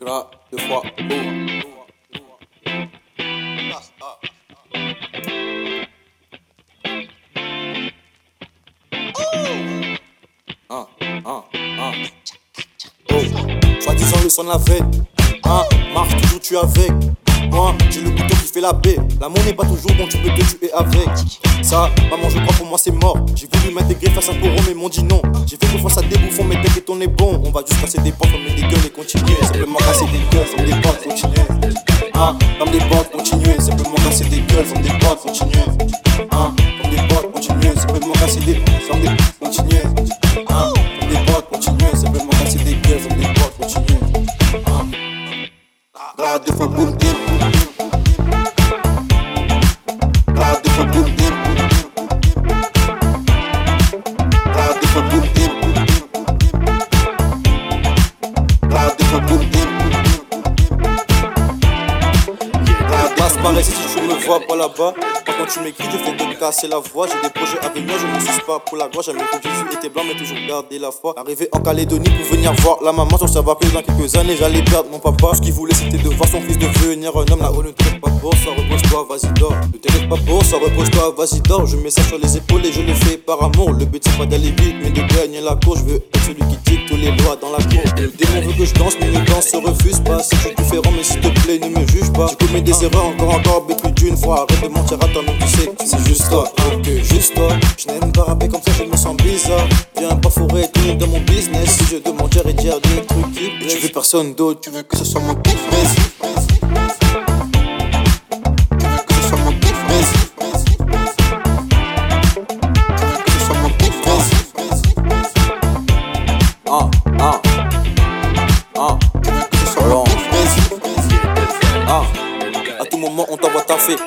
Gras, deux fois, boum. Ah, ah, ah. Oh, soi-disant le sang de la veille. Hein, marche toujours tu avec. Moi, j'ai le bouton qui fait la paix. L'amour n'est pas toujours bon, tu peux te tuer avec. Ça, maman, je crois pour moi c'est mort. J'ai voulu m'intégrer face à courant, mais m'ont dit non. J'ai fait confiance à des bouffons, mais t'inquiète, on est bon. On va juste casser des portes, comme des gueules et continuer. Simplement casser des gueules, comme des portes, continuer. Hein, comme des portes, continuer. Simplement casser des gueules, comme des portes, continuer. Hein, comme des portes, continuer. Simplement casser des comme des continuer. Hein, comme des portes, continuer. Simplement casser des gueules, comme des portes, continuer. Hein. Passe par ici tu me vois pas là-bas. Quand tu m'écris, je fais te casser la voix. J'ai des projets à venir, je ne suis pas pour la gloire. Jamais que Jésus était blanc, mais toujours garder la foi. Arrivé en Calédonie pour venir voir la maman, sans savoir que dans quelques années j'allais perdre mon papa. Ce qu'il voulait, c'était de voir son fils devenir un homme. Là-haut, ne traite pas pour ça, repose-toi, vas-y dors. Ne t'inquiète pas pour ça, repose-toi, vas-y dors. Je mets ça sur les épaules et je le fais par amour. Le but, c'est pas d'aller vite, mais de gagner la course. Je veux être celui qui dicte toutes les lois dans la cour. Le démon veut que je danse, mais le danse se refuse pas. Suis différent, mais s'il te plaît, ne me pas. Tu commets des encore, encore, mais plus d'une fois. Arrête de mentir à ton nom, tu sais c'est juste toi, que juste toi. Je n'aime pas rapper comme ça, je me sens bizarre. Viens pas fourrer tout dans mon business. Si je mentir et dire des trucs qui blessent. Tu veux personne d'autre, tu veux que ce soit mon kiff,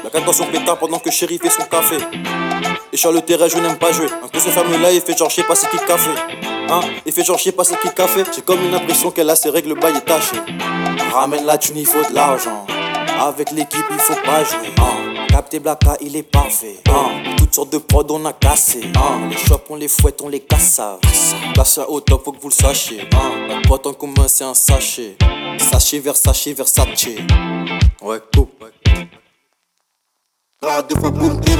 La dans son pétard pendant que chéri fait son café. Et sur le terrain, je n'aime pas jouer. Un coup, ce fameux là, il fait genre, je sais pas qui café. Hein, il fait genre, je sais qui café. J'ai comme une impression qu'elle a ses règles, le bail est taché. Ramène la thune, il faut de l'argent. Avec l'équipe, il faut pas jouer. Hein, capté Blacka, il est parfait. Hein, toutes sortes de prods, on a cassé. Hein, les shops, on les fouette, on les casse. Casse au top, faut que vous le sachiez. Hein, la boîte en commun, c'est un sachet. Sachet vers sachet vers sachet. Ouais, coupe. Là, deux fois boum, dim.